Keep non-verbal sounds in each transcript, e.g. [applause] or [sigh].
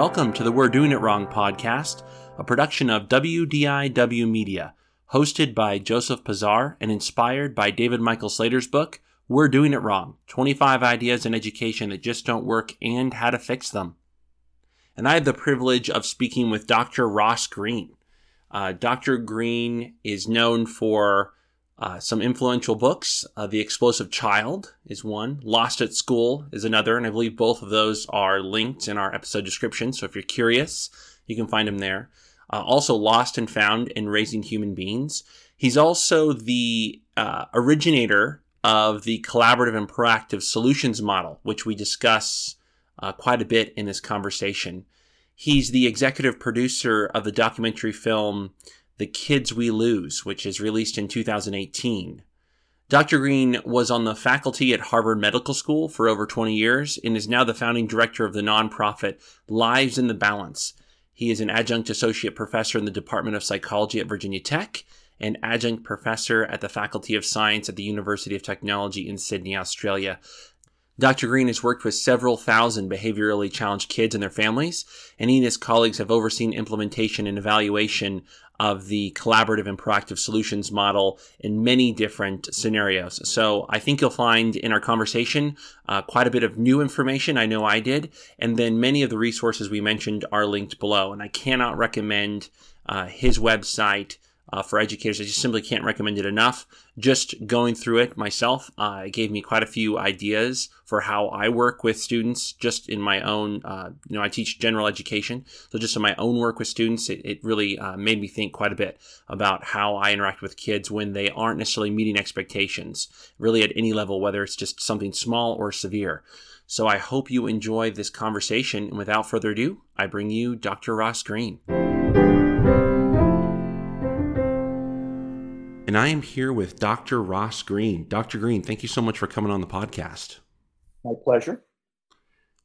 Welcome to the We're Doing It Wrong podcast, a production of WDIW Media, hosted by Joseph Pizar and inspired by David Michael Slater's book, We're Doing It Wrong 25 Ideas in Education That Just Don't Work and How to Fix Them. And I have the privilege of speaking with Dr. Ross Greene. Uh, Dr. Greene is known for uh, some influential books. Uh, the Explosive Child is one. Lost at School is another. And I believe both of those are linked in our episode description. So if you're curious, you can find them there. Uh, also, Lost and Found in Raising Human Beings. He's also the uh, originator of the collaborative and proactive solutions model, which we discuss uh, quite a bit in this conversation. He's the executive producer of the documentary film the Kids We Lose, which is released in 2018. Dr. Greene was on the faculty at Harvard Medical School for over 20 years and is now the founding director of the nonprofit Lives in the Balance. He is an adjunct associate professor in the Department of Psychology at Virginia Tech and adjunct professor at the Faculty of Science at the University of Technology in Sydney, Australia. Dr. Greene has worked with several thousand behaviorally challenged kids and their families, and he and his colleagues have overseen implementation and evaluation of the collaborative and proactive solutions model in many different scenarios. So I think you'll find in our conversation uh, quite a bit of new information. I know I did. And then many of the resources we mentioned are linked below. And I cannot recommend uh, his website uh, for educators. I just simply can't recommend it enough. Just going through it myself, uh, it gave me quite a few ideas for how I work with students. Just in my own, uh, you know, I teach general education, so just in my own work with students, it, it really uh, made me think quite a bit about how I interact with kids when they aren't necessarily meeting expectations, really at any level, whether it's just something small or severe. So I hope you enjoy this conversation. And without further ado, I bring you Dr. Ross Greene. And I am here with Dr. Ross Greene. Dr. Greene, thank you so much for coming on the podcast. My pleasure.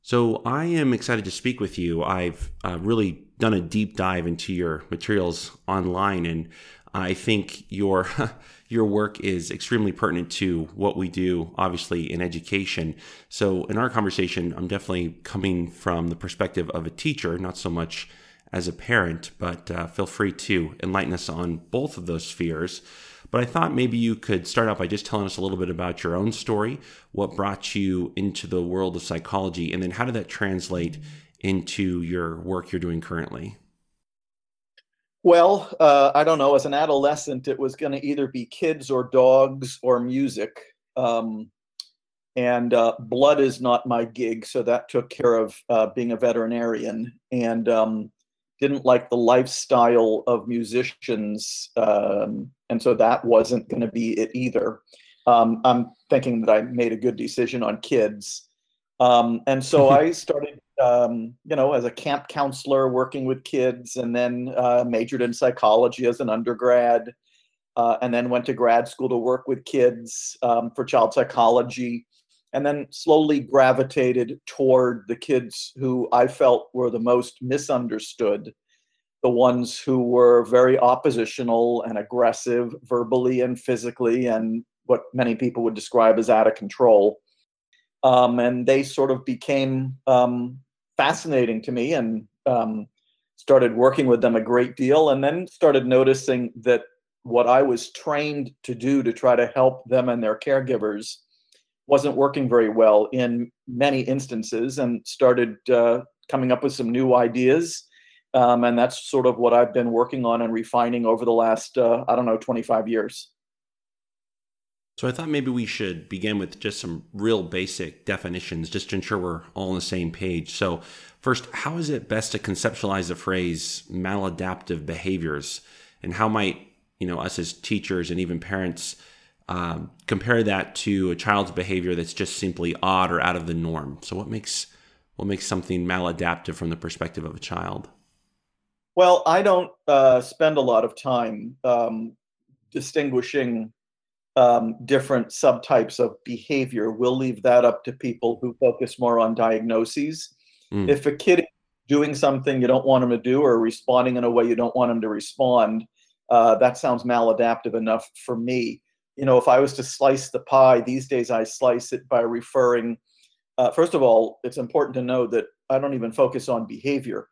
So, I am excited to speak with you. I've uh, really done a deep dive into your materials online, and I think your [laughs] your work is extremely pertinent to what we do, obviously in education. So, in our conversation, I'm definitely coming from the perspective of a teacher, not so much as a parent. But uh, feel free to enlighten us on both of those spheres. But I thought maybe you could start out by just telling us a little bit about your own story, what brought you into the world of psychology, and then how did that translate into your work you're doing currently? Well, uh, I don't know. As an adolescent, it was going to either be kids or dogs or music. Um, and uh, blood is not my gig, so that took care of uh, being a veterinarian. And um, didn't like the lifestyle of musicians, um, and so that wasn't going to be it either. Um, I'm thinking that I made a good decision on kids, um, and so [laughs] I started, um, you know, as a camp counselor working with kids, and then uh, majored in psychology as an undergrad, uh, and then went to grad school to work with kids um, for child psychology and then slowly gravitated toward the kids who I felt were the most misunderstood, the ones who were very oppositional and aggressive verbally and physically, and what many people would describe as out of control. Um, and they sort of became um, fascinating to me and um, started working with them a great deal, and then started noticing that what I was trained to do to try to help them and their caregivers wasn't working very well in many instances and started uh, coming up with some new ideas. Um, and that's sort of what I've been working on and refining over the last, uh, I don't know, 25 years. So I thought maybe we should begin with just some real basic definitions just to ensure we're all on the same page. So, first, how is it best to conceptualize the phrase maladaptive behaviors and how might, you know, us as teachers and even parents um, compare that to a child's behavior that's just simply odd or out of the norm. So, what makes what makes something maladaptive from the perspective of a child? Well, I don't uh, spend a lot of time um, distinguishing um, different subtypes of behavior. We'll leave that up to people who focus more on diagnoses. Mm. If a kid is doing something you don't want him to do or responding in a way you don't want him to respond, uh, that sounds maladaptive enough for me you know, if I was to slice the pie these days, I slice it by referring. Uh, first of all, it's important to know that I don't even focus on behavior.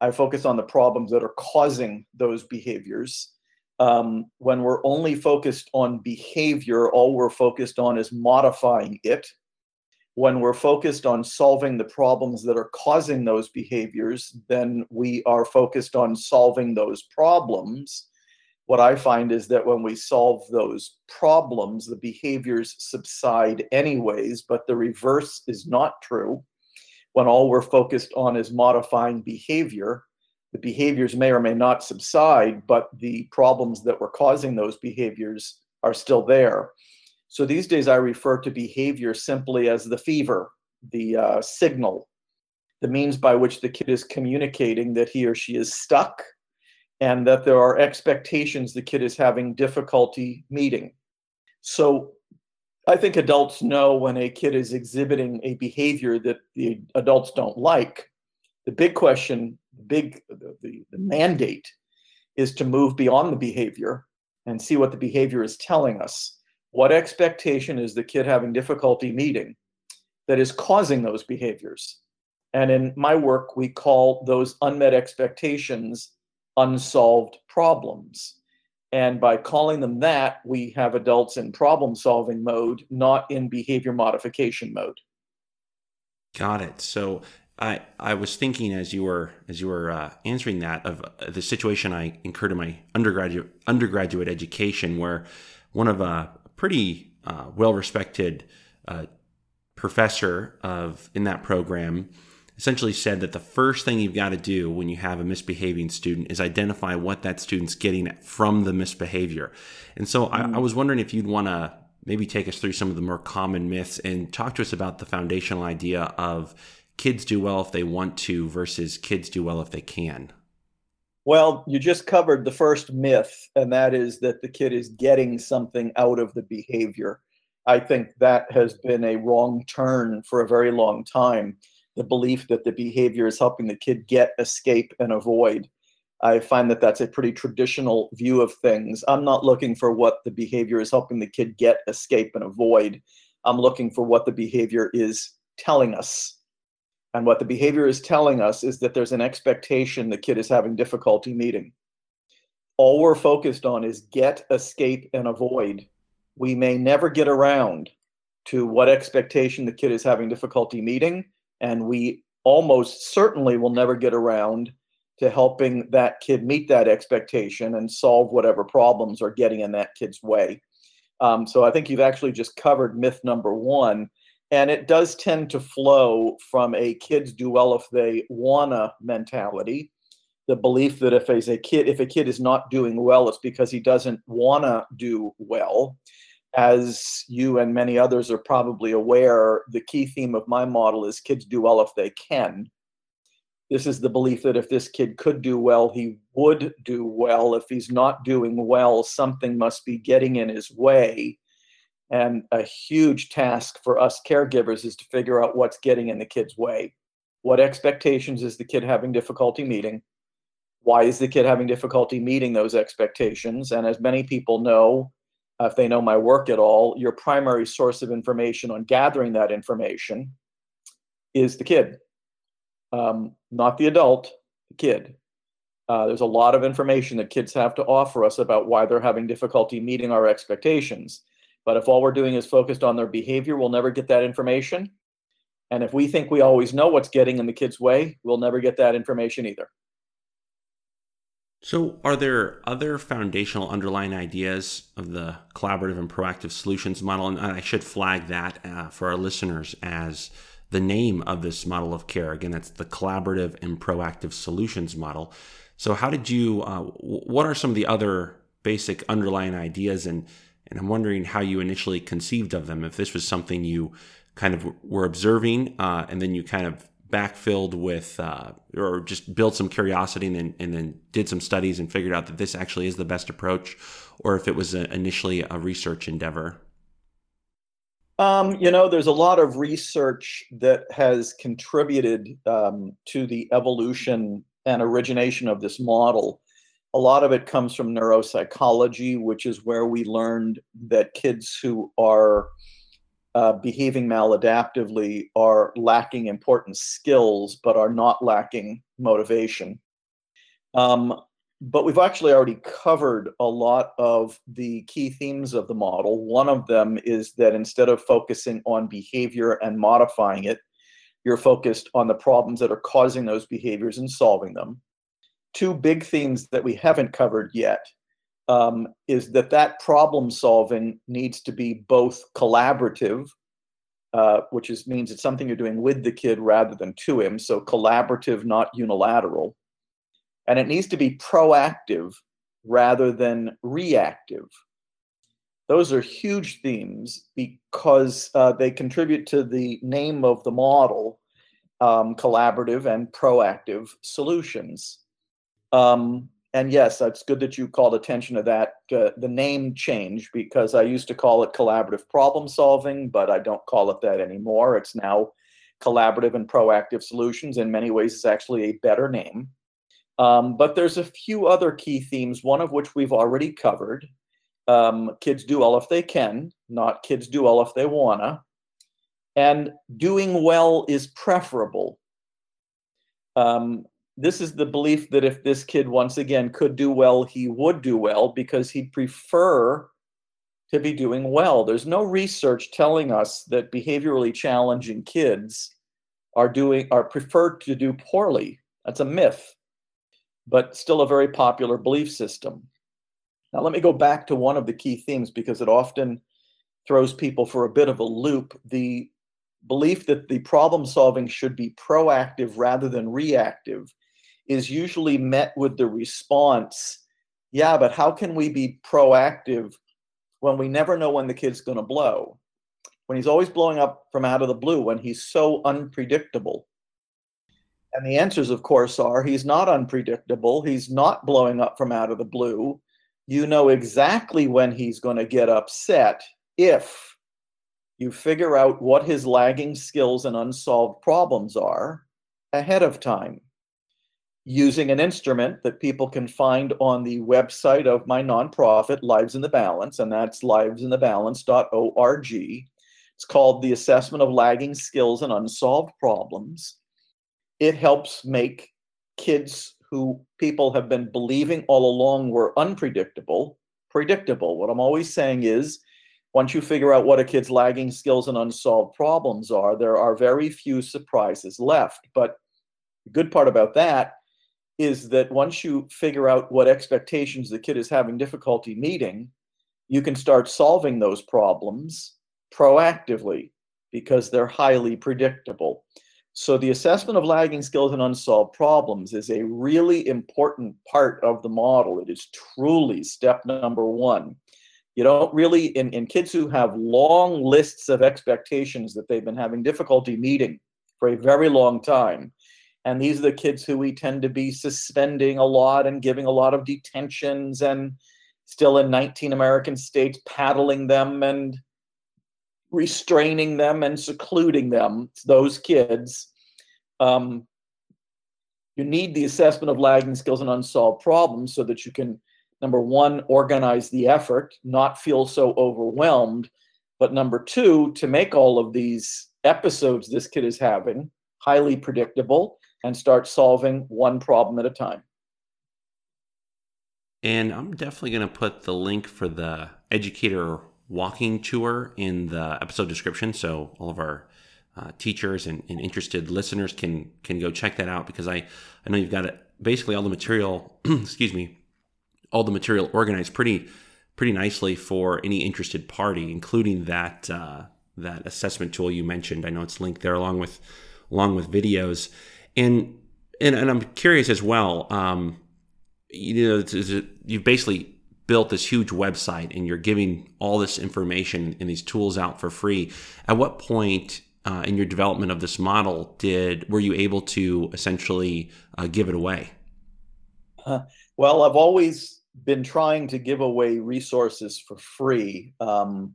I focus on the problems that are causing those behaviors. Um, when we're only focused on behavior, all we're focused on is modifying it. When we're focused on solving the problems that are causing those behaviors, then we are focused on solving those problems what I find is that when we solve those problems, the behaviors subside anyways, but the reverse is not true. When all we're focused on is modifying behavior, the behaviors may or may not subside, but the problems that were causing those behaviors are still there. So these days, I refer to behavior simply as the fever, the uh, signal, the means by which the kid is communicating that he or she is stuck and that there are expectations the kid is having difficulty meeting. So I think adults know when a kid is exhibiting a behavior that the adults don't like. The big question, the big the, the, the mandate is to move beyond the behavior and see what the behavior is telling us. What expectation is the kid having difficulty meeting that is causing those behaviors? And in my work, we call those unmet expectations unsolved problems. And by calling them that, we have adults in problem solving mode, not in behavior modification mode. Got it. So I I was thinking as you were as you were uh, answering that of uh, the situation I incurred in my undergraduate undergraduate education, where one of a pretty uh, well respected uh, professor of in that program essentially said that the first thing you've got to do when you have a misbehaving student is identify what that student's getting from the misbehavior. And so mm. I, I was wondering if you'd want to maybe take us through some of the more common myths and talk to us about the foundational idea of kids do well if they want to versus kids do well if they can. Well, you just covered the first myth, and that is that the kid is getting something out of the behavior. I think that has been a wrong turn for a very long time the belief that the behavior is helping the kid get, escape, and avoid. I find that that's a pretty traditional view of things. I'm not looking for what the behavior is helping the kid get, escape, and avoid. I'm looking for what the behavior is telling us. And what the behavior is telling us is that there's an expectation the kid is having difficulty meeting. All we're focused on is get, escape, and avoid. We may never get around to what expectation the kid is having difficulty meeting and we almost certainly will never get around to helping that kid meet that expectation and solve whatever problems are getting in that kid's way. Um, so I think you've actually just covered myth number one. And it does tend to flow from a kids do well if they wanna mentality. The belief that if a kid if a kid is not doing well, it's because he doesn't wanna do well as you and many others are probably aware, the key theme of my model is kids do well if they can. This is the belief that if this kid could do well, he would do well. If he's not doing well, something must be getting in his way. And a huge task for us caregivers is to figure out what's getting in the kid's way. What expectations is the kid having difficulty meeting? Why is the kid having difficulty meeting those expectations? And as many people know, if they know my work at all, your primary source of information on gathering that information is the kid, um, not the adult, the kid. Uh, there's a lot of information that kids have to offer us about why they're having difficulty meeting our expectations. But if all we're doing is focused on their behavior, we'll never get that information. And if we think we always know what's getting in the kid's way, we'll never get that information either. So, are there other foundational underlying ideas of the collaborative and proactive solutions model? And I should flag that uh, for our listeners as the name of this model of care. Again, that's the collaborative and proactive solutions model. So, how did you? Uh, what are some of the other basic underlying ideas? And and I'm wondering how you initially conceived of them. If this was something you kind of were observing, uh, and then you kind of backfilled with uh, or just built some curiosity and then, and then did some studies and figured out that this actually is the best approach or if it was a, initially a research endeavor? Um, you know there's a lot of research that has contributed um, to the evolution and origination of this model. A lot of it comes from neuropsychology which is where we learned that kids who are uh, behaving maladaptively are lacking important skills but are not lacking motivation. Um, but we've actually already covered a lot of the key themes of the model. One of them is that instead of focusing on behavior and modifying it, you're focused on the problems that are causing those behaviors and solving them. Two big themes that we haven't covered yet um, is that that problem solving needs to be both collaborative, uh, which is means it's something you're doing with the kid rather than to him. So collaborative, not unilateral, and it needs to be proactive rather than reactive. Those are huge themes because uh, they contribute to the name of the model, um, collaborative and proactive solutions. Um, and yes, it's good that you called attention to that. Uh, the name change because I used to call it collaborative problem solving, but I don't call it that anymore. It's now collaborative and proactive solutions. In many ways, it's actually a better name. Um, but there's a few other key themes, one of which we've already covered. Um, kids do well if they can, not kids do well if they wanna. And doing well is preferable. Um, this is the belief that if this kid once again could do well, he would do well because he'd prefer to be doing well. There's no research telling us that behaviorally challenging kids are doing are preferred to do poorly. That's a myth, but still a very popular belief system. Now let me go back to one of the key themes because it often throws people for a bit of a loop. The belief that the problem solving should be proactive rather than reactive is usually met with the response yeah, but how can we be proactive when we never know when the kid's going to blow? When he's always blowing up from out of the blue, when he's so unpredictable. And the answers, of course, are he's not unpredictable. He's not blowing up from out of the blue. You know exactly when he's going to get upset if you figure out what his lagging skills and unsolved problems are ahead of time using an instrument that people can find on the website of my nonprofit, Lives in the Balance, and that's livesinthebalance.org. It's called the Assessment of Lagging Skills and Unsolved Problems. It helps make kids who people have been believing all along were unpredictable predictable. What I'm always saying is, once you figure out what a kid's lagging skills and unsolved problems are, there are very few surprises left. But the good part about that is that once you figure out what expectations the kid is having difficulty meeting, you can start solving those problems proactively because they're highly predictable. So, the assessment of lagging skills and unsolved problems is a really important part of the model. It is truly step number one. You don't really, in, in kids who have long lists of expectations that they've been having difficulty meeting for a very long time, and these are the kids who we tend to be suspending a lot and giving a lot of detentions and still in 19 American states paddling them and restraining them and secluding them. Those kids. Um, you need the assessment of lagging skills and unsolved problems so that you can, number one, organize the effort, not feel so overwhelmed. But number two, to make all of these episodes this kid is having highly predictable and start solving one problem at a time. And I'm definitely going to put the link for the educator walking tour in the episode description, so all of our uh, teachers and, and, interested listeners can can go check that out because I I know you've got it, basically all the material. [clears throat] excuse me, all the material organized pretty pretty nicely for any interested party, including that uh, that assessment tool you mentioned. I know it's linked there along with along with videos. And and, and I'm curious as well. Um, you know, you've basically built this huge website, and you're giving all this information and these tools out for free. At what point uh, in your development of this model did were you able to essentially uh, give it away? Uh, well, I've always been trying to give away resources for free. Um,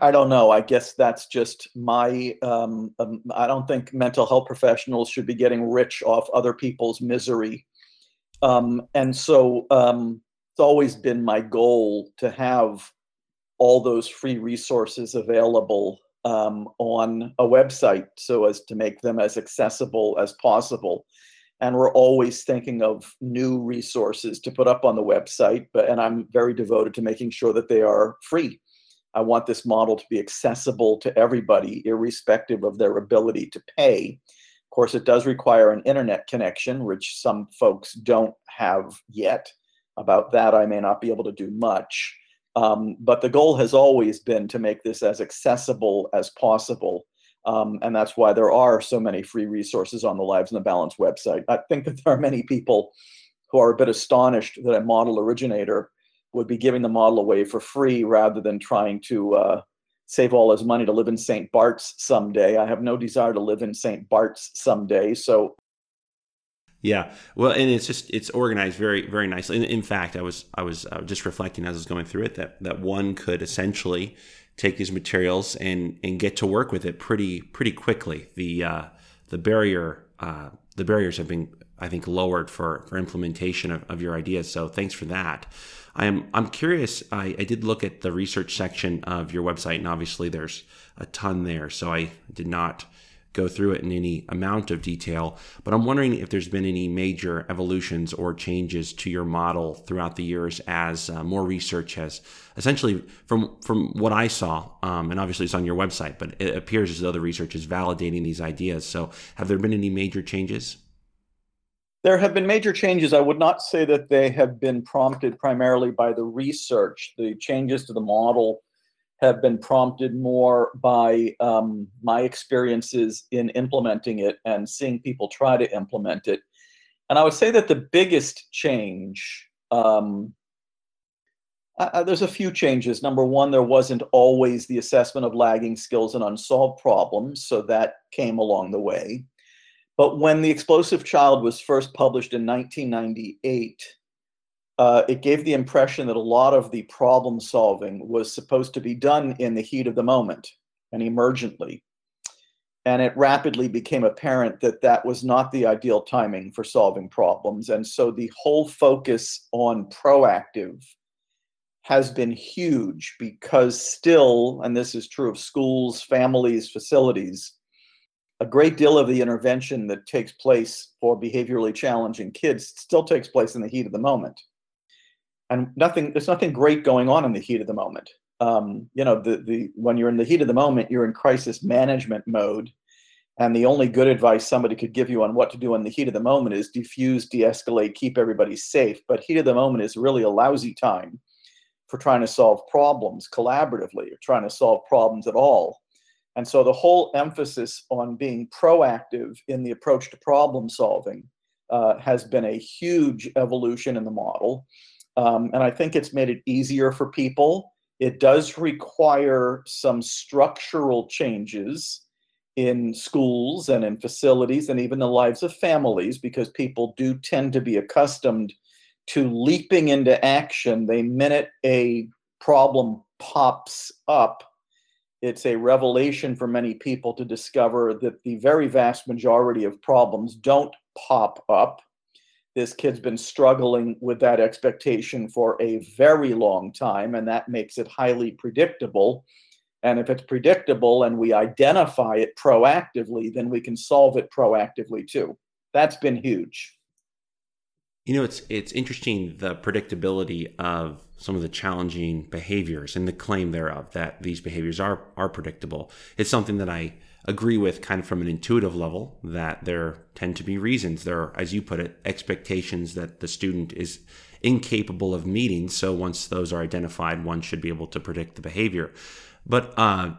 I don't know. I guess that's just my. Um, um, I don't think mental health professionals should be getting rich off other people's misery. Um, and so um, it's always been my goal to have all those free resources available um, on a website so as to make them as accessible as possible. And we're always thinking of new resources to put up on the website, but and I'm very devoted to making sure that they are free. I want this model to be accessible to everybody, irrespective of their ability to pay. Of course, it does require an internet connection, which some folks don't have yet. About that, I may not be able to do much. Um, but the goal has always been to make this as accessible as possible. Um, and that's why there are so many free resources on the Lives in the Balance website. I think that there are many people who are a bit astonished that a model originator would be giving the model away for free rather than trying to uh, save all his money to live in St. Bart's someday. I have no desire to live in St. Bart's someday. So yeah, well, and it's just it's organized very very nicely. In, in fact, I was I was uh, just reflecting as I was going through it that that one could essentially take these materials and and get to work with it pretty pretty quickly. The uh, the barrier uh, the barriers have been I think lowered for for implementation of, of your ideas. So thanks for that. I'm I'm curious. I, I did look at the research section of your website, and obviously there's a ton there. So I did not go through it in any amount of detail, but I'm wondering if there's been any major evolutions or changes to your model throughout the years as uh, more research has essentially, from from what I saw, um, and obviously it's on your website, but it appears as though the research is validating these ideas. So, have there been any major changes? There have been major changes. I would not say that they have been prompted primarily by the research. The changes to the model have been prompted more by um, my experiences in implementing it and seeing people try to implement it. And I would say that the biggest change, um, there's a few changes. Number one, there wasn't always the assessment of lagging skills and unsolved problems, so that came along the way. But when The Explosive Child was first published in 1998, uh, it gave the impression that a lot of the problem solving was supposed to be done in the heat of the moment and emergently. And it rapidly became apparent that that was not the ideal timing for solving problems. And so the whole focus on proactive has been huge because still, and this is true of schools, families, facilities, a great deal of the intervention that takes place for behaviorally challenging kids still takes place in the heat of the moment. And nothing there's nothing great going on in the heat of the moment. Um, you know the the when you're in the heat of the moment you're in crisis management mode and the only good advice somebody could give you on what to do in the heat of the moment is diffuse de-escalate keep everybody safe. But heat of the moment is really a lousy time for trying to solve problems collaboratively or trying to solve problems at all and so the whole emphasis on being proactive in the approach to problem solving uh, has been a huge evolution in the model um, and I think it's made it easier for people. It does require some structural changes in schools and in facilities and even the lives of families because people do tend to be accustomed to leaping into action the minute a problem pops up. It's a revelation for many people to discover that the very vast majority of problems don't pop up this kid's been struggling with that expectation for a very long time, and that makes it highly predictable. And if it's predictable and we identify it proactively, then we can solve it proactively too. That's been huge. You know, it's it's interesting the predictability of some of the challenging behaviors and the claim thereof that these behaviors are are predictable. It's something that I agree with kind of from an intuitive level that there tend to be reasons. There are, as you put it, expectations that the student is incapable of meeting. So once those are identified, one should be able to predict the behavior. But uh,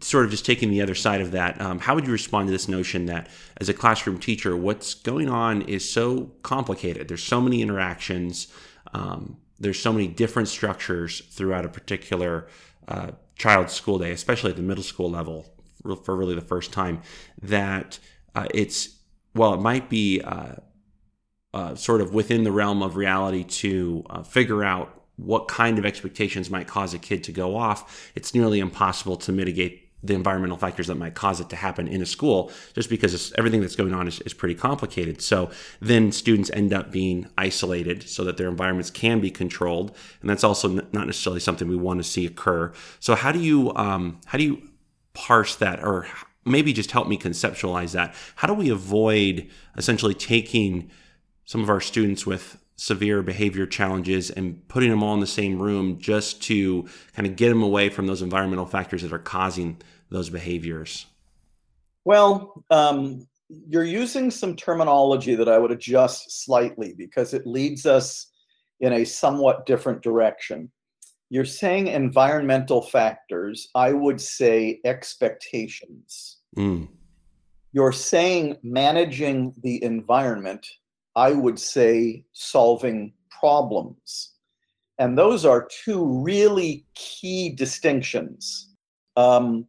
sort of just taking the other side of that, um, how would you respond to this notion that as a classroom teacher, what's going on is so complicated? There's so many interactions. Um, there's so many different structures throughout a particular uh, child's school day, especially at the middle school level for really the first time that uh, it's well it might be uh, uh, sort of within the realm of reality to uh, figure out what kind of expectations might cause a kid to go off. It's nearly impossible to mitigate the environmental factors that might cause it to happen in a school just because everything that's going on is, is pretty complicated. So then students end up being isolated so that their environments can be controlled. And that's also not necessarily something we want to see occur. So how do you um, how do you parse that? Or maybe just help me conceptualize that. How do we avoid essentially taking some of our students with severe behavior challenges and putting them all in the same room just to kind of get them away from those environmental factors that are causing those behaviors? Well, um, you're using some terminology that I would adjust slightly because it leads us in a somewhat different direction. You're saying environmental factors, I would say expectations. Mm. You're saying managing the environment, I would say solving problems. And those are two really key distinctions. Um,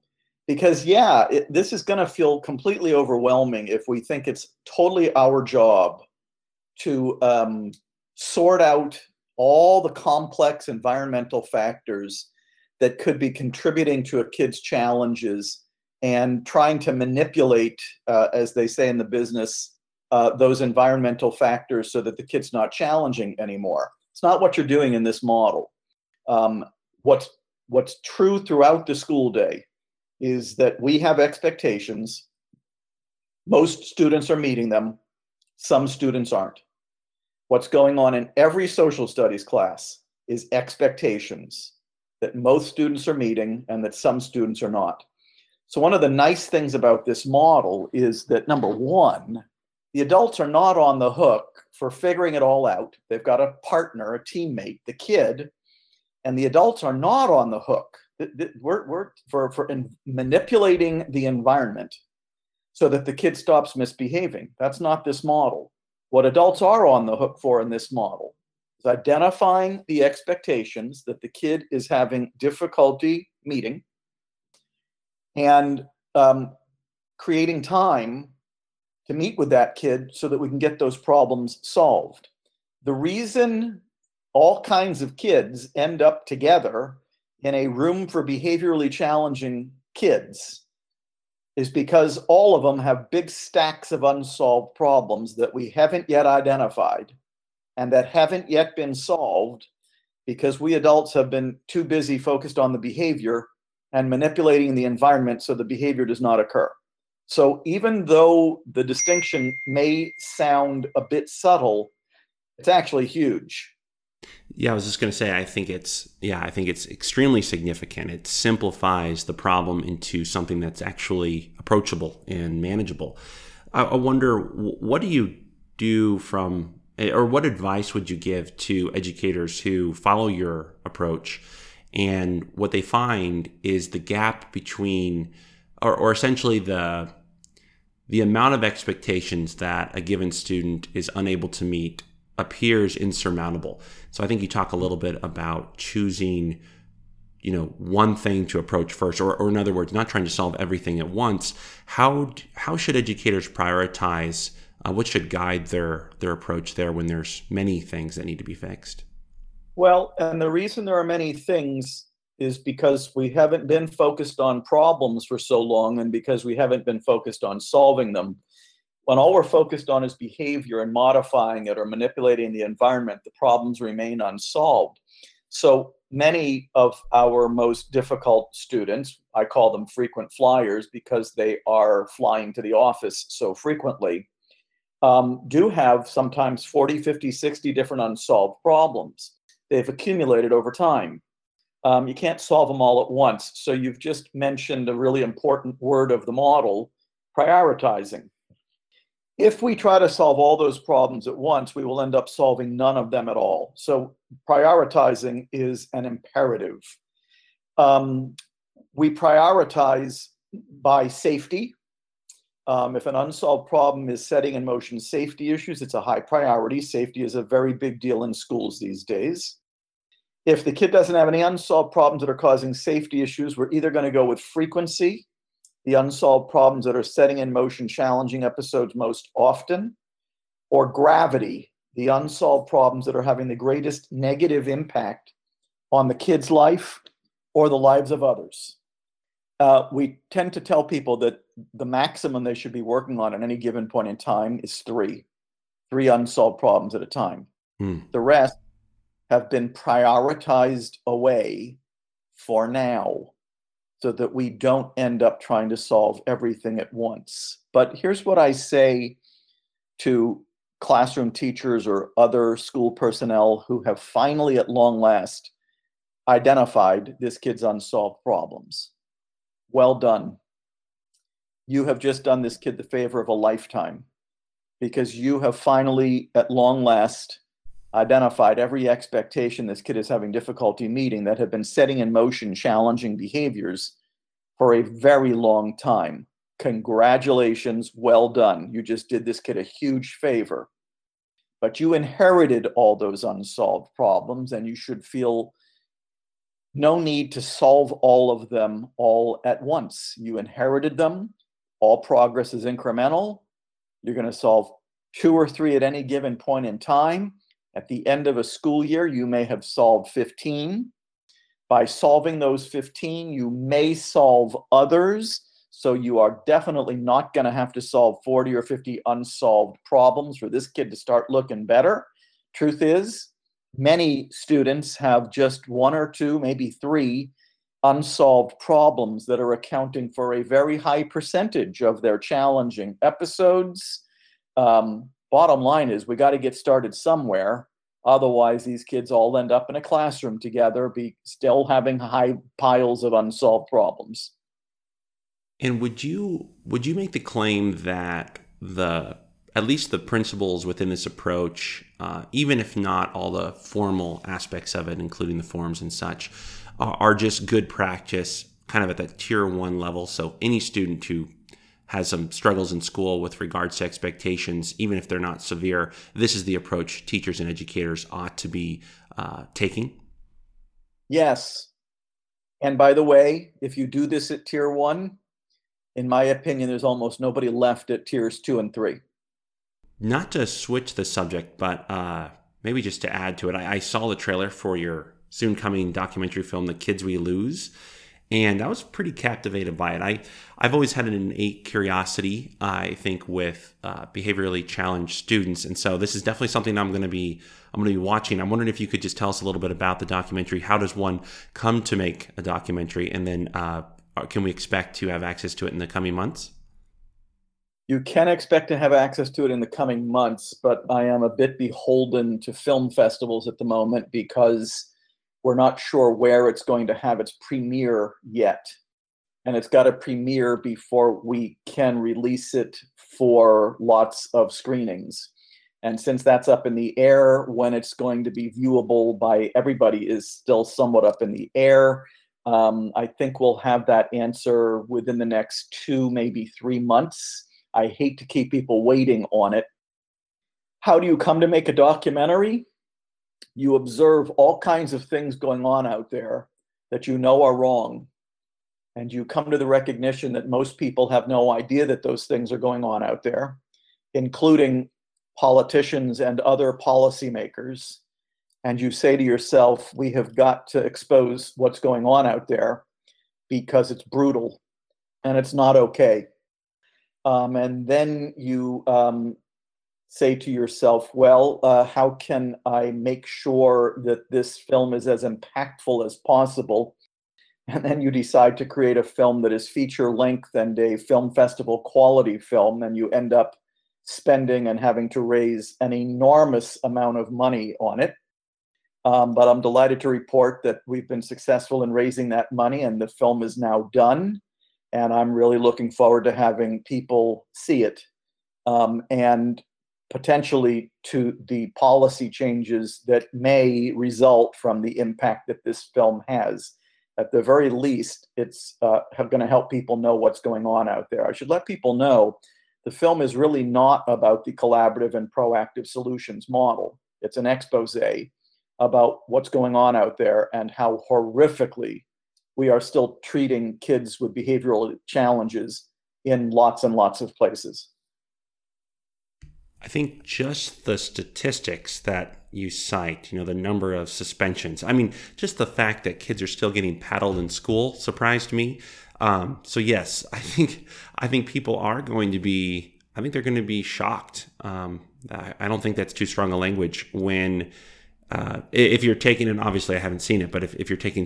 because, yeah, it, this is going to feel completely overwhelming if we think it's totally our job to um, sort out all the complex environmental factors that could be contributing to a kid's challenges and trying to manipulate, uh, as they say in the business, uh, those environmental factors so that the kid's not challenging anymore. It's not what you're doing in this model. Um, what's what's true throughout the school day is that we have expectations. Most students are meeting them. Some students aren't. What's going on in every social studies class is expectations that most students are meeting and that some students are not. So, one of the nice things about this model is that number one, the adults are not on the hook for figuring it all out. They've got a partner, a teammate, the kid, and the adults are not on the hook. We're, we're for, for manipulating the environment so that the kid stops misbehaving. That's not this model. What adults are on the hook for in this model is identifying the expectations that the kid is having difficulty meeting and um, creating time to meet with that kid so that we can get those problems solved. The reason all kinds of kids end up together in a room for behaviorally challenging kids is because all of them have big stacks of unsolved problems that we haven't yet identified and that haven't yet been solved because we adults have been too busy focused on the behavior and manipulating the environment so the behavior does not occur. So even though the distinction may sound a bit subtle, it's actually huge. Yeah, I was just going to say, I think it's, yeah, I think it's extremely significant. It simplifies the problem into something that's actually approachable and manageable. I, I wonder, what do you do from, or what advice would you give to educators who follow your approach? And what they find is the gap between, or, or essentially the the amount of expectations that a given student is unable to meet appears insurmountable. So I think you talk a little bit about choosing you know one thing to approach first or, or in other words not trying to solve everything at once how how should educators prioritize uh, what should guide their their approach there when there's many things that need to be fixed well and the reason there are many things is because we haven't been focused on problems for so long and because we haven't been focused on solving them. When all we're focused on is behavior and modifying it or manipulating the environment, the problems remain unsolved. So many of our most difficult students, I call them frequent flyers because they are flying to the office so frequently, um, do have sometimes 40, 50, 60 different unsolved problems. They've accumulated over time. Um, you can't solve them all at once. So you've just mentioned a really important word of the model prioritizing. If we try to solve all those problems at once, we will end up solving none of them at all. So prioritizing is an imperative. Um, we prioritize by safety. Um, if an unsolved problem is setting in motion safety issues, it's a high priority. Safety is a very big deal in schools these days. If the kid doesn't have any unsolved problems that are causing safety issues, we're either going to go with frequency, the unsolved problems that are setting in motion challenging episodes most often, or gravity, the unsolved problems that are having the greatest negative impact on the kid's life or the lives of others. Uh, we tend to tell people that the maximum they should be working on at any given point in time is three, three unsolved problems at a time. Hmm. The rest have been prioritized away for now so that we don't end up trying to solve everything at once. But here's what I say to classroom teachers or other school personnel who have finally, at long last, identified this kid's unsolved problems. Well done. You have just done this kid the favor of a lifetime because you have finally, at long last, identified every expectation this kid is having difficulty meeting that have been setting in motion challenging behaviors for a very long time. Congratulations, well done. You just did this kid a huge favor. But you inherited all those unsolved problems, and you should feel no need to solve all of them all at once. You inherited them. All progress is incremental. You're going to solve two or three at any given point in time. At the end of a school year, you may have solved 15. By solving those 15, you may solve others. So you are definitely not going to have to solve 40 or 50 unsolved problems for this kid to start looking better. Truth is, many students have just one or two, maybe three unsolved problems that are accounting for a very high percentage of their challenging episodes. Um, bottom line is we got to get started somewhere. Otherwise these kids all end up in a classroom together be still having high piles of unsolved problems. And would you would you make the claim that the at least the principles within this approach uh, even if not all the formal aspects of it including the forms and such are, are just good practice kind of at that tier one level? So any student who has some struggles in school with regards to expectations, even if they're not severe, this is the approach teachers and educators ought to be uh, taking? Yes. And by the way, if you do this at tier one, in my opinion, there's almost nobody left at tiers two and three. Not to switch the subject, but uh, maybe just to add to it, I, I saw the trailer for your soon coming documentary film, The Kids We Lose and I was pretty captivated by it. I I've always had an innate curiosity, I think, with uh, behaviorally challenged students, and so this is definitely something I'm going to be I'm going to be watching. I'm wondering if you could just tell us a little bit about the documentary. How does one come to make a documentary, and then uh, can we expect to have access to it in the coming months? You can expect to have access to it in the coming months, but I am a bit beholden to film festivals at the moment because we're not sure where it's going to have its premiere yet. And it's got a premiere before we can release it for lots of screenings. And since that's up in the air, when it's going to be viewable by everybody is still somewhat up in the air. Um, I think we'll have that answer within the next two, maybe three months. I hate to keep people waiting on it. How do you come to make a documentary? You observe all kinds of things going on out there that you know are wrong. And you come to the recognition that most people have no idea that those things are going on out there, including politicians and other policymakers. And you say to yourself, we have got to expose what's going on out there because it's brutal and it's not okay. Um, and then you um, say to yourself, well, uh, how can I make sure that this film is as impactful as possible? And then you decide to create a film that is feature length and a film festival quality film, and you end up spending and having to raise an enormous amount of money on it. Um, but I'm delighted to report that we've been successful in raising that money, and the film is now done. And I'm really looking forward to having people see it. Um, and potentially to the policy changes that may result from the impact that this film has. At the very least, it's uh, going to help people know what's going on out there. I should let people know the film is really not about the collaborative and proactive solutions model. It's an expose about what's going on out there and how horrifically we are still treating kids with behavioral challenges in lots and lots of places. I think just the statistics that you cite, you know, the number of suspensions. I mean, just the fact that kids are still getting paddled in school surprised me. Um, so yes, [laughs] I think I think people are going to be. I think they're going to be shocked. Um, I, I, don't think that's too strong a language when uh, if you're taking and obviously I haven't seen it, but if, if you're taking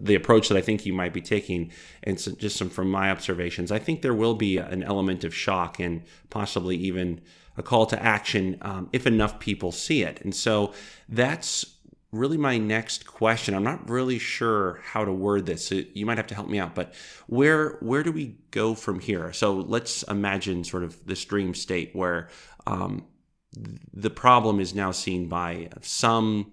the approach that I think you might be taking, and so just some from my observations, I think there will be an element of shock and possibly even a call to action um, if enough people see it. And so that's really my next question. I'm not really sure how to word this. So you might have to help me out. But where where do we go from here? So let's imagine sort of this dream state where um, the problem is now seen by some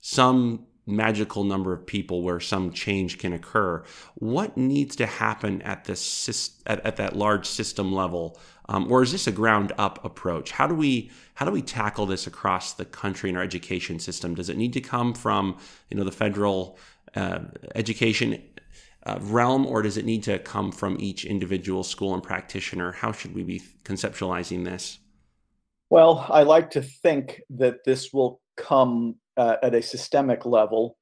some magical number of people where some change can occur. What needs to happen at this at, at that large system level, um, or is this a ground up approach? How do we how do we tackle this across the country in our education system? Does it need to come from you know the federal uh, education uh, realm, or does it need to come from each individual school and practitioner? How should we be conceptualizing this? Well, I like to think that this will come uh, at a systemic level.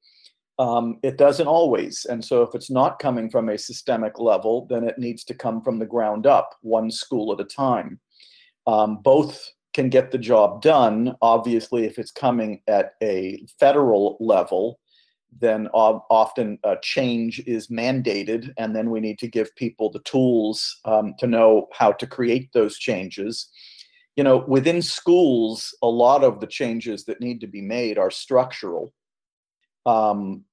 Um, it doesn't always. And so, if it's not coming from a systemic level, then it needs to come from the ground up, one school at a time. Um, both can get the job done. Obviously, if it's coming at a federal level, then often a change is mandated, and then we need to give people the tools um, to know how to create those changes you know, within schools, a lot of the changes that need to be made are structural. Um,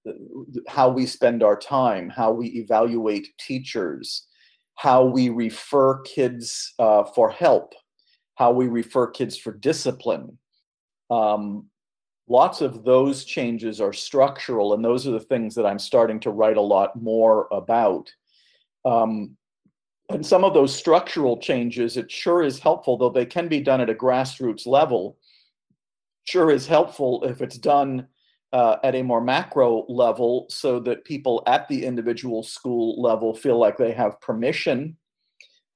how we spend our time, how we evaluate teachers, how we refer kids uh, for help, how we refer kids for discipline. Um, lots of those changes are structural, and those are the things that I'm starting to write a lot more about. Um, and some of those structural changes, it sure is helpful, though they can be done at a grassroots level. Sure is helpful if it's done uh, at a more macro level so that people at the individual school level feel like they have permission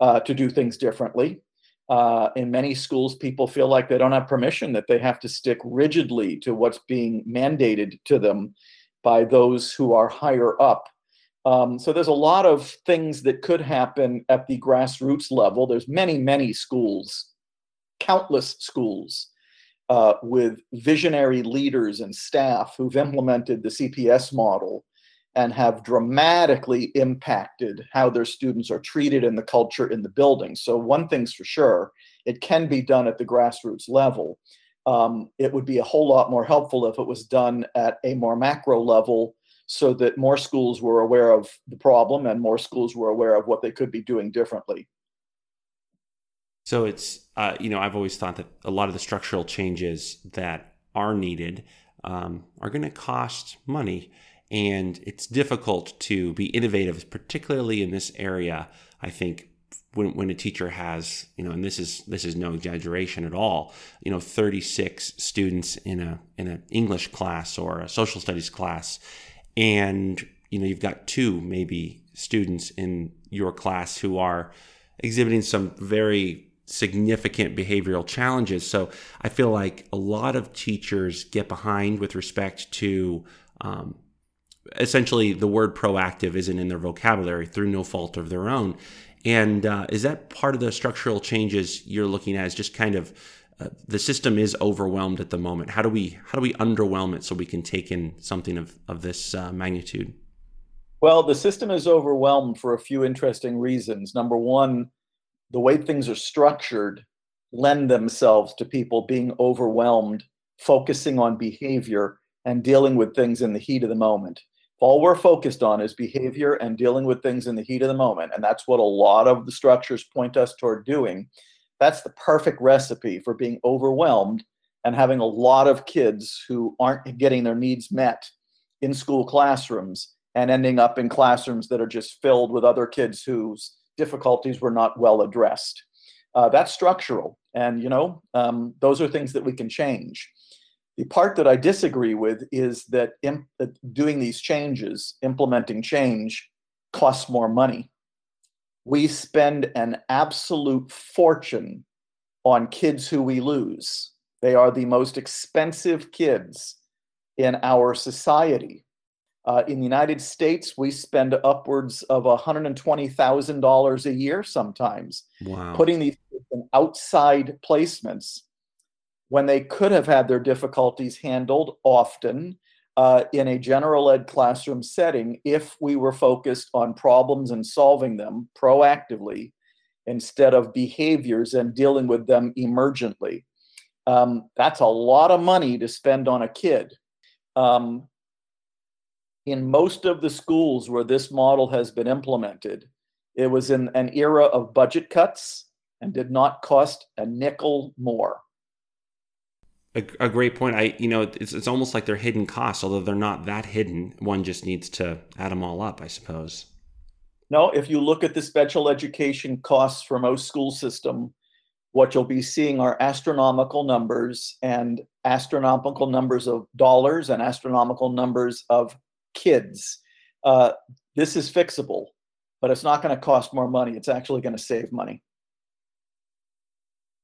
uh, to do things differently. Uh, in many schools, people feel like they don't have permission, that they have to stick rigidly to what's being mandated to them by those who are higher up um, so there's a lot of things that could happen at the grassroots level. There's many, many schools, countless schools uh, with visionary leaders and staff who've implemented the CPS model and have dramatically impacted how their students are treated in the culture in the building. So one thing's for sure, it can be done at the grassroots level. Um, it would be a whole lot more helpful if it was done at a more macro level so that more schools were aware of the problem and more schools were aware of what they could be doing differently. So it's, uh, you know, I've always thought that a lot of the structural changes that are needed um, are going to cost money. And it's difficult to be innovative, particularly in this area. I think when, when a teacher has, you know, and this is this is no exaggeration at all, you know, 36 students in a in an English class or a social studies class, and you know you've got two maybe students in your class who are exhibiting some very significant behavioral challenges. So i feel like a lot of teachers get behind with respect to um, essentially the word proactive isn't in their vocabulary through no fault of their own. And uh, is that part of the structural changes you're looking at is just kind of the system is overwhelmed at the moment. How do we how do we underwhelm it so we can take in something of of this uh, magnitude? Well, the system is overwhelmed for a few interesting reasons. Number one, the way things are structured lend themselves to people being overwhelmed, focusing on behavior and dealing with things in the heat of the moment. All we're focused on is behavior and dealing with things in the heat of the moment. And that's what a lot of the structures point us toward doing that's the perfect recipe for being overwhelmed and having a lot of kids who aren't getting their needs met in school classrooms and ending up in classrooms that are just filled with other kids whose difficulties were not well addressed. Uh, that's structural. And, you know, um, those are things that we can change. The part that I disagree with is that imp- doing these changes, implementing change, costs more money we spend an absolute fortune on kids who we lose. They are the most expensive kids in our society. Uh, in the United States, we spend upwards of $120,000 a year sometimes wow. putting these kids in outside placements when they could have had their difficulties handled often uh, in a general ed classroom setting if we were focused on problems and solving them proactively instead of behaviors and dealing with them emergently. Um, that's a lot of money to spend on a kid. Um, in most of the schools where this model has been implemented, it was in an era of budget cuts and did not cost a nickel more. A, a, great point. I, you know, it's, it's almost like they're hidden costs, although they're not that hidden. One just needs to add them all up, I suppose. No, if you look at the special education costs for most school system, what you'll be seeing are astronomical numbers and astronomical numbers of dollars and astronomical numbers of kids. Uh, this is fixable, but it's not going to cost more money. It's actually going to save money.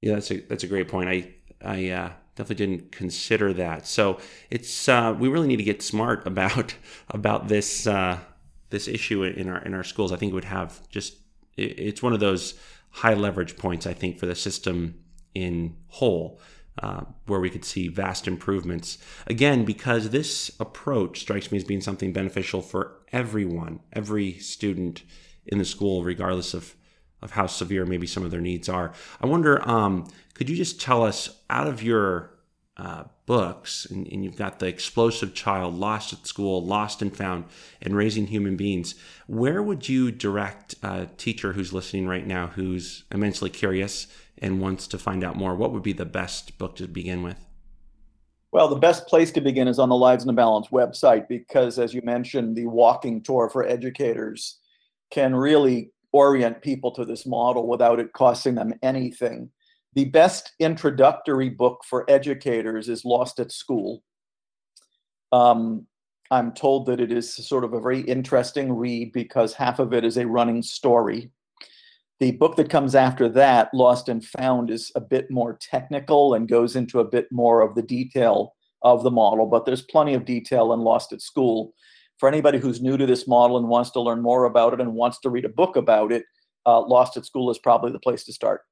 Yeah, that's a that's a great point. I I uh, definitely didn't consider that. So it's uh, we really need to get smart [laughs] about about this uh, this issue in our in our schools. I think it would have just it, it's one of those high leverage points. I think for the system in whole. Uh, where we could see vast improvements. Again, because this approach strikes me as being something beneficial for everyone, every student in the school, regardless of, of how severe maybe some of their needs are. I wonder, um, could you just tell us out of your uh, books, and, and, you've got the explosive child, lost at school, lost and found, and raising human beings. Where would you direct a teacher who's listening right now, who's immensely curious and wants to find out more? What would be the best book to begin with? Well, the best place to begin is on the Lives in Balance website because, as you mentioned, the walking tour for educators can really orient people to this model without it costing them anything. The best introductory book for educators is Lost at School. Um, I'm told that it is sort of a very interesting read because half of it is a running story. The book that comes after that, Lost and Found, is a bit more technical and goes into a bit more of the detail of the model, but there's plenty of detail in Lost at School. For anybody who's new to this model and wants to learn more about it and wants to read a book about it, uh, Lost at School is probably the place to start.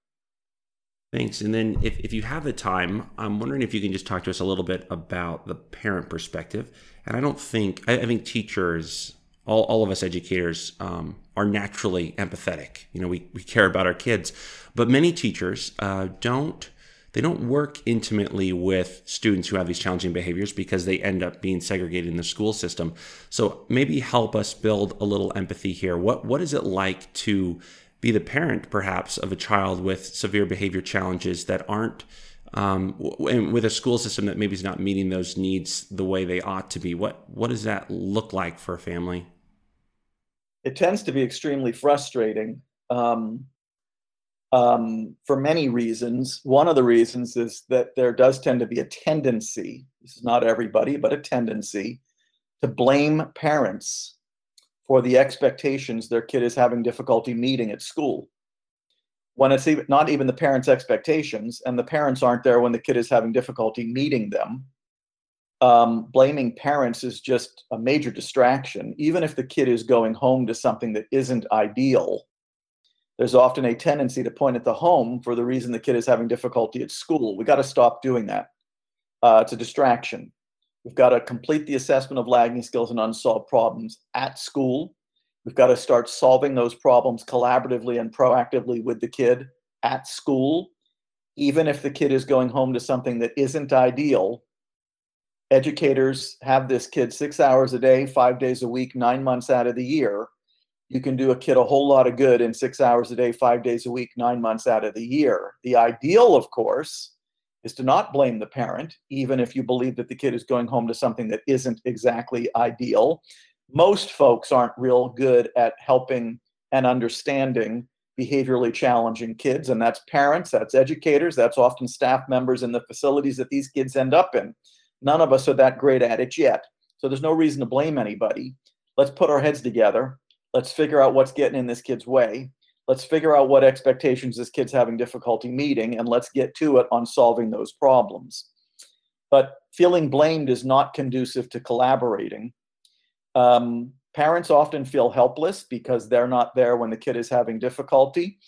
Thanks. And then, if, if you have the time, I'm wondering if you can just talk to us a little bit about the parent perspective. And I don't think, I, I think teachers, all, all of us educators, um, are naturally empathetic. You know, we, we care about our kids, but many teachers uh, don't. They don't work intimately with students who have these challenging behaviors because they end up being segregated in the school system. So maybe help us build a little empathy here. What what is it like to be the parent perhaps of a child with severe behavior challenges that aren't um, with a school system that maybe is not meeting those needs the way they ought to be what what does that look like for a family it tends to be extremely frustrating um, um, for many reasons one of the reasons is that there does tend to be a tendency this is not everybody but a tendency to blame parents for the expectations their kid is having difficulty meeting at school. When it's even, not even the parents' expectations, and the parents aren't there when the kid is having difficulty meeting them, um, blaming parents is just a major distraction. Even if the kid is going home to something that isn't ideal, there's often a tendency to point at the home for the reason the kid is having difficulty at school. We got to stop doing that. Uh, it's a distraction. We've got to complete the assessment of lagging skills and unsolved problems at school. We've got to start solving those problems collaboratively and proactively with the kid at school. Even if the kid is going home to something that isn't ideal, educators have this kid six hours a day, five days a week, nine months out of the year. You can do a kid a whole lot of good in six hours a day, five days a week, nine months out of the year. The ideal, of course, is to not blame the parent, even if you believe that the kid is going home to something that isn't exactly ideal. Most folks aren't real good at helping and understanding behaviorally challenging kids, and that's parents, that's educators, that's often staff members in the facilities that these kids end up in. None of us are that great at it yet. So there's no reason to blame anybody. Let's put our heads together. Let's figure out what's getting in this kid's way. Let's figure out what expectations this kid's having difficulty meeting and let's get to it on solving those problems. But feeling blamed is not conducive to collaborating. Um, parents often feel helpless because they're not there when the kid is having difficulty.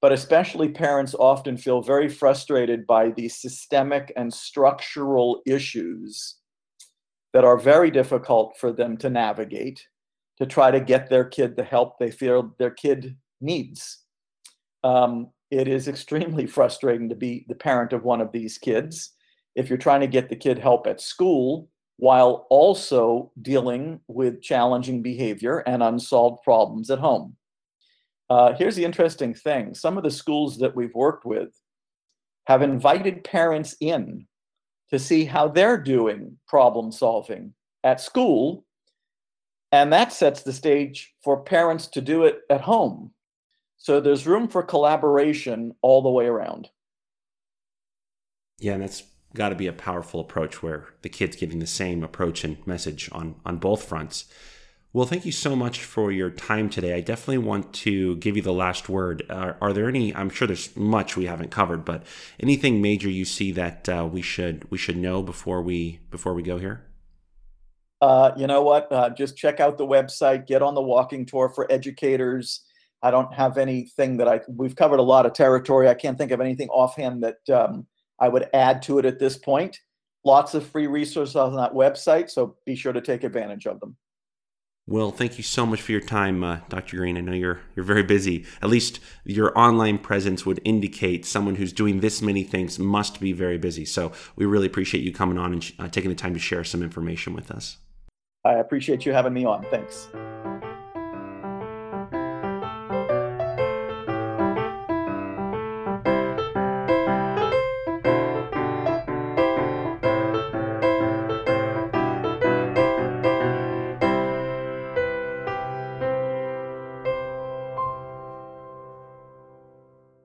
But especially parents often feel very frustrated by the systemic and structural issues that are very difficult for them to navigate to try to get their kid the help they feel their kid needs. Um, it is extremely [laughs] frustrating to be the parent of one of these kids if you're trying to get the kid help at school while also dealing with challenging behavior and unsolved problems at home. Uh, here's the interesting thing some of the schools that we've worked with have invited parents in to see how they're doing problem solving at school. And that sets the stage for parents to do it at home. So there's room for collaboration all the way around. Yeah, and that's got to be a powerful approach where the kid's getting the same approach and message on on both fronts. Well, thank you so much for your time today. I definitely want to give you the last word. Are, there any? I'm sure there's much we haven't covered, but anything major you see that uh, we should we should know before we before we go here? Uh, you know what? Uh, just check out the website. Get on the walking tour for educators. I don't have anything that I. We've covered a lot of territory. I can't think of anything offhand that um, I would add to it at this point. Lots of free resources on that website, so be sure to take advantage of them. Well, thank you so much for your time, uh, Dr. Greene. I know you're you're very busy. At least your online presence would indicate someone who's doing this many things must be very busy. So we really appreciate you coming on and uh, taking the time to share some information with us. I appreciate you having me on. Thanks.